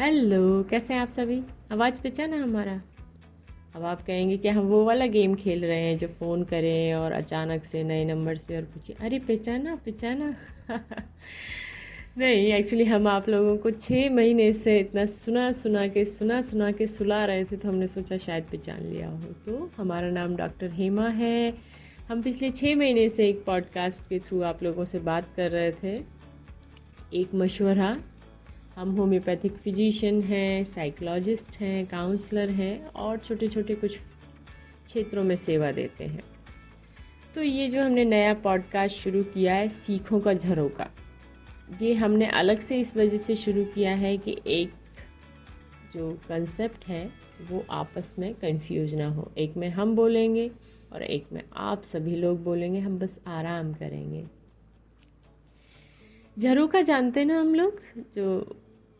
Hello, कैसे हैं आप सभी? आवाज़ पहचाना हमारा? अब आप कहेंगे कि हम वो वाला गेम खेल रहे हैं जो फ़ोन करें और अचानक से नए नंबर से और पूछे, अरे पहचाना पहचाना? नहीं एक्चुअली हम आप लोगों को छः महीने से इतना सुना सुना के, सुना सुना के सुला रहे थे तो हमने सोचा शायद पहचान लिया हो। तो हमारा नाम डॉक्टर हेमा है। हम पिछले छः महीने से एक पॉडकास्ट के थ्रू आप लोगों से बात कर रहे थे। एक मशवरा हम होम्योपैथिक फिजिशियन हैं, साइकोलॉजिस्ट हैं, काउंसलर हैं और छोटे छोटे कुछ क्षेत्रों में सेवा देते हैं। तो ये जो हमने नया पॉडकास्ट शुरू किया है, सीखों का झरोका ये हमने अलग से इस वजह से शुरू किया है कि एक जो कंसेप्ट है, वो आपस में कंफ्यूज ना हो। एक में हम बोलेंगे और एक में आप सभी लोग बोलेंगे, हम बस आराम करेंगे। झरोका जानते ना हम लोग? जो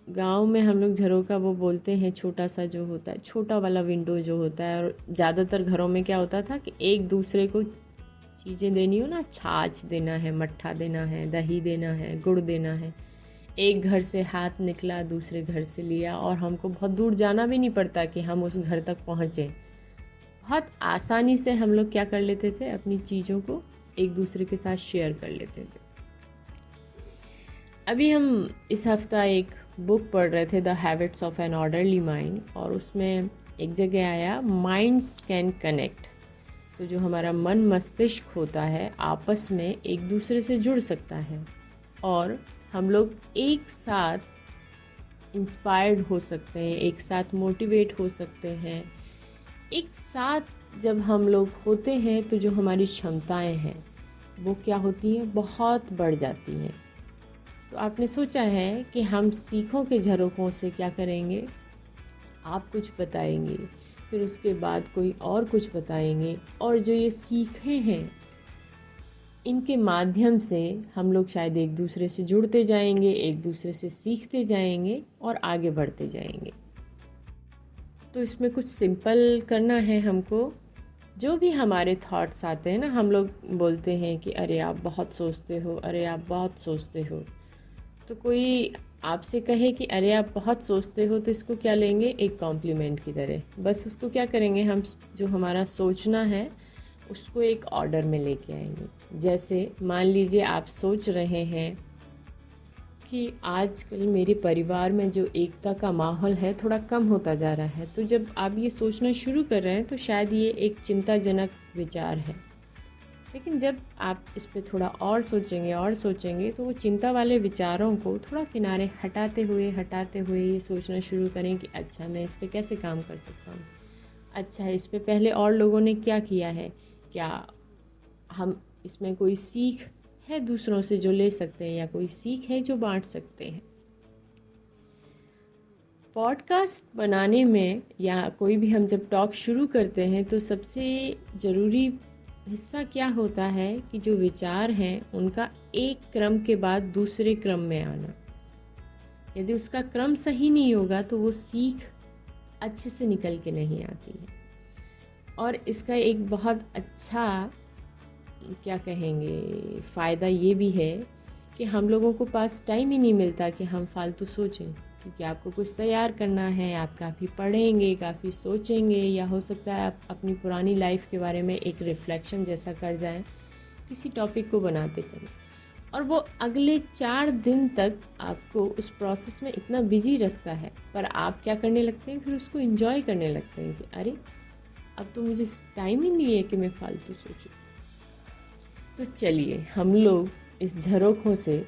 गाँव में हम लोग झरोका वो बोलते हैं छोटा सा जो होता है, छोटा वाला विंडो जो होता है। और ज़्यादातर घरों में क्या होता था कि एक दूसरे को चीज़ें देनी हो ना, छाछ देना है, मट्ठा देना है, दही देना है, गुड़ देना है। एक घर से हाथ निकला, दूसरे घर से लिया और हमको बहुत दूर जाना भी नहीं पड़ता कि हम उस घर तक पहुँचें। बहुत आसानी से हम लोग क्या कर लेते थे, अपनी चीज़ों को एक दूसरे के साथ शेयर कर लेते थे। अभी हम इस हफ़्ता एक बुक पढ़ रहे थे the habits of an orderly mind और उसमें एक जगह आया माइंड्स कैन कनेक्ट तो जो हमारा मन मस्तिष्क होता है, आपस में एक दूसरे से जुड़ सकता है, और हम लोग एक साथ इंस्पायर्ड हो सकते हैं, एक साथ मोटिवेट हो सकते हैं। एक साथ जब हम लोग होते हैं तो जो हमारी क्षमताएँ हैं, वो क्या होती हैं? बहुत बढ़ जाती हैं। तो आपने सोचा है कि हम सीखों के झरोकों से क्या करेंगे? आप कुछ बताएँगे, फिर उसके बाद कोई और कुछ बताएँगे, और जो ये सीखे हैं, इनके माध्यम से हम लोग शायद एक दूसरे से जुड़ते जाएँगे, एक दूसरे से सीखते जाएँगे और आगे बढ़ते जाएँगे। तो इसमें कुछ सिंपल करना है हमको। जो भी हमारे थॉट्स आते हैं ना, हम लोग बोलते हैं कि, अरे, आप बहुत सोचते हो, अरे, आप बहुत सोचते हो। तो कोई आपसे कहे कि, अरे, आप बहुत सोचते हो तो इसको क्या लेंगे? एक कॉम्प्लीमेंट की तरह। बस उसको क्या करेंगे हम, जो हमारा सोचना है, उसको एक ऑर्डर में लेके आएँगे। जैसे, मान लीजिए आप सोच रहे हैं कि आजकल मेरे परिवार में जो एकता का माहौल है, थोड़ा कम होता जा रहा है। तो जब आप ये सोचना शुरू कर रहे हैं तो शायद ये एक चिंताजनक विचार है। लेकिन जब आप इस पर थोड़ा और सोचेंगे और सोचेंगे तो वो चिंता वाले विचारों को थोड़ा किनारे हटाते हुए हटाते हुए ये सोचना शुरू करें कि अच्छा मैं इस पर कैसे काम कर सकता हूँ? अच्छा इस पर पहले और लोगों ने क्या किया है? क्या हम इसमें कोई सीख है दूसरों से जो ले सकते हैं या कोई सीख है जो बांट सकते हैं? पॉडकास्ट बनाने में या कोई भी हम जब टॉक शुरू करते हैं तो सबसे ज़रूरी हिस्सा क्या होता है कि जो विचार हैं, उनका एक क्रम के बाद दूसरे क्रम में आना। यदि उसका क्रम सही नहीं होगा तो वो सीख अच्छे से निकल के नहीं आती है। और इसका एक बहुत अच्छा क्या कहेंगे, फ़ायदा ये भी है कि हम लोगों को पास टाइम ही नहीं मिलता कि हम फालतू सोचें। क्योंकि आपको कुछ तैयार करना है, आप काफ़ी पढ़ेंगे, काफ़ी सोचेंगे, या हो सकता है आप अपनी पुरानी लाइफ के बारे में एक रिफ्लेक्शन जैसा कर जाएँ, किसी टॉपिक को बनाते चलें। और वो अगले चार दिन तक आपको उस प्रोसेस में इतना बिज़ी रखता है, पर आप क्या करने लगते हैं? फिर उसको इन्जॉय करने लगते हैं कि, अरे, अब तो मुझे टाइम ही नहीं है कि मैं फालतू सोचूं। तो चलिए, हम लोग इस झरोखों से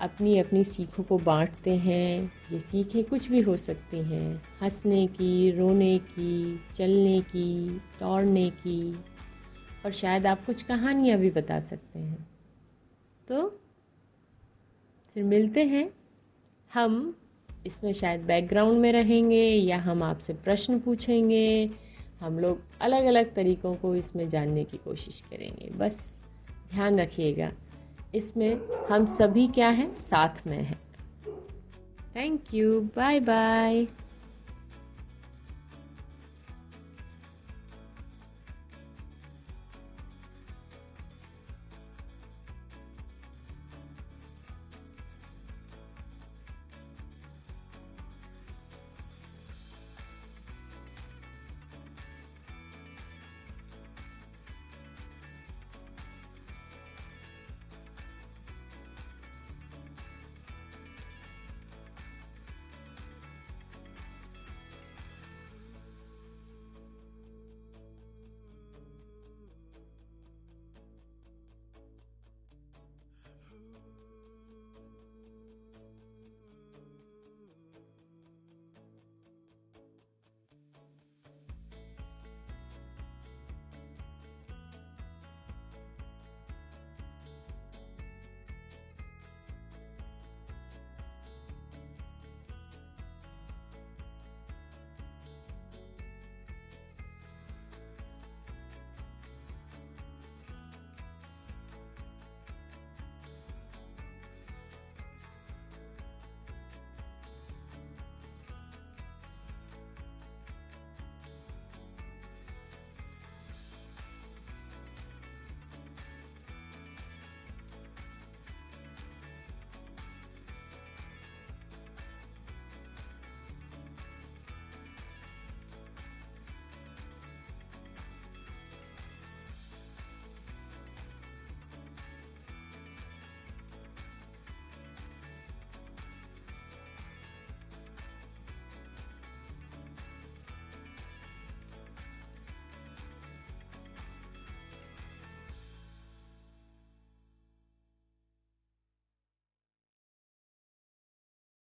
अपनी अपनी सीखों को बांटते हैं, ये सीखें कुछ भी हो सकती हैं। हंसने की, रोने की, चलने की, दौड़ने की और शायद आप कुछ कहानियाँ भी बता सकते हैं। तो फिर मिलते हैं। हम इसमें शायद बैकग्राउंड में रहेंगे या हम आपसे प्रश्न पूछेंगे। हम लोग अलग अलग तरीक़ों को इसमें जानने की कोशिश करेंगे। बस ध्यान रखिएगा। इसमें हम सभी क्या हैं? साथ में हैं। Thank you bye bye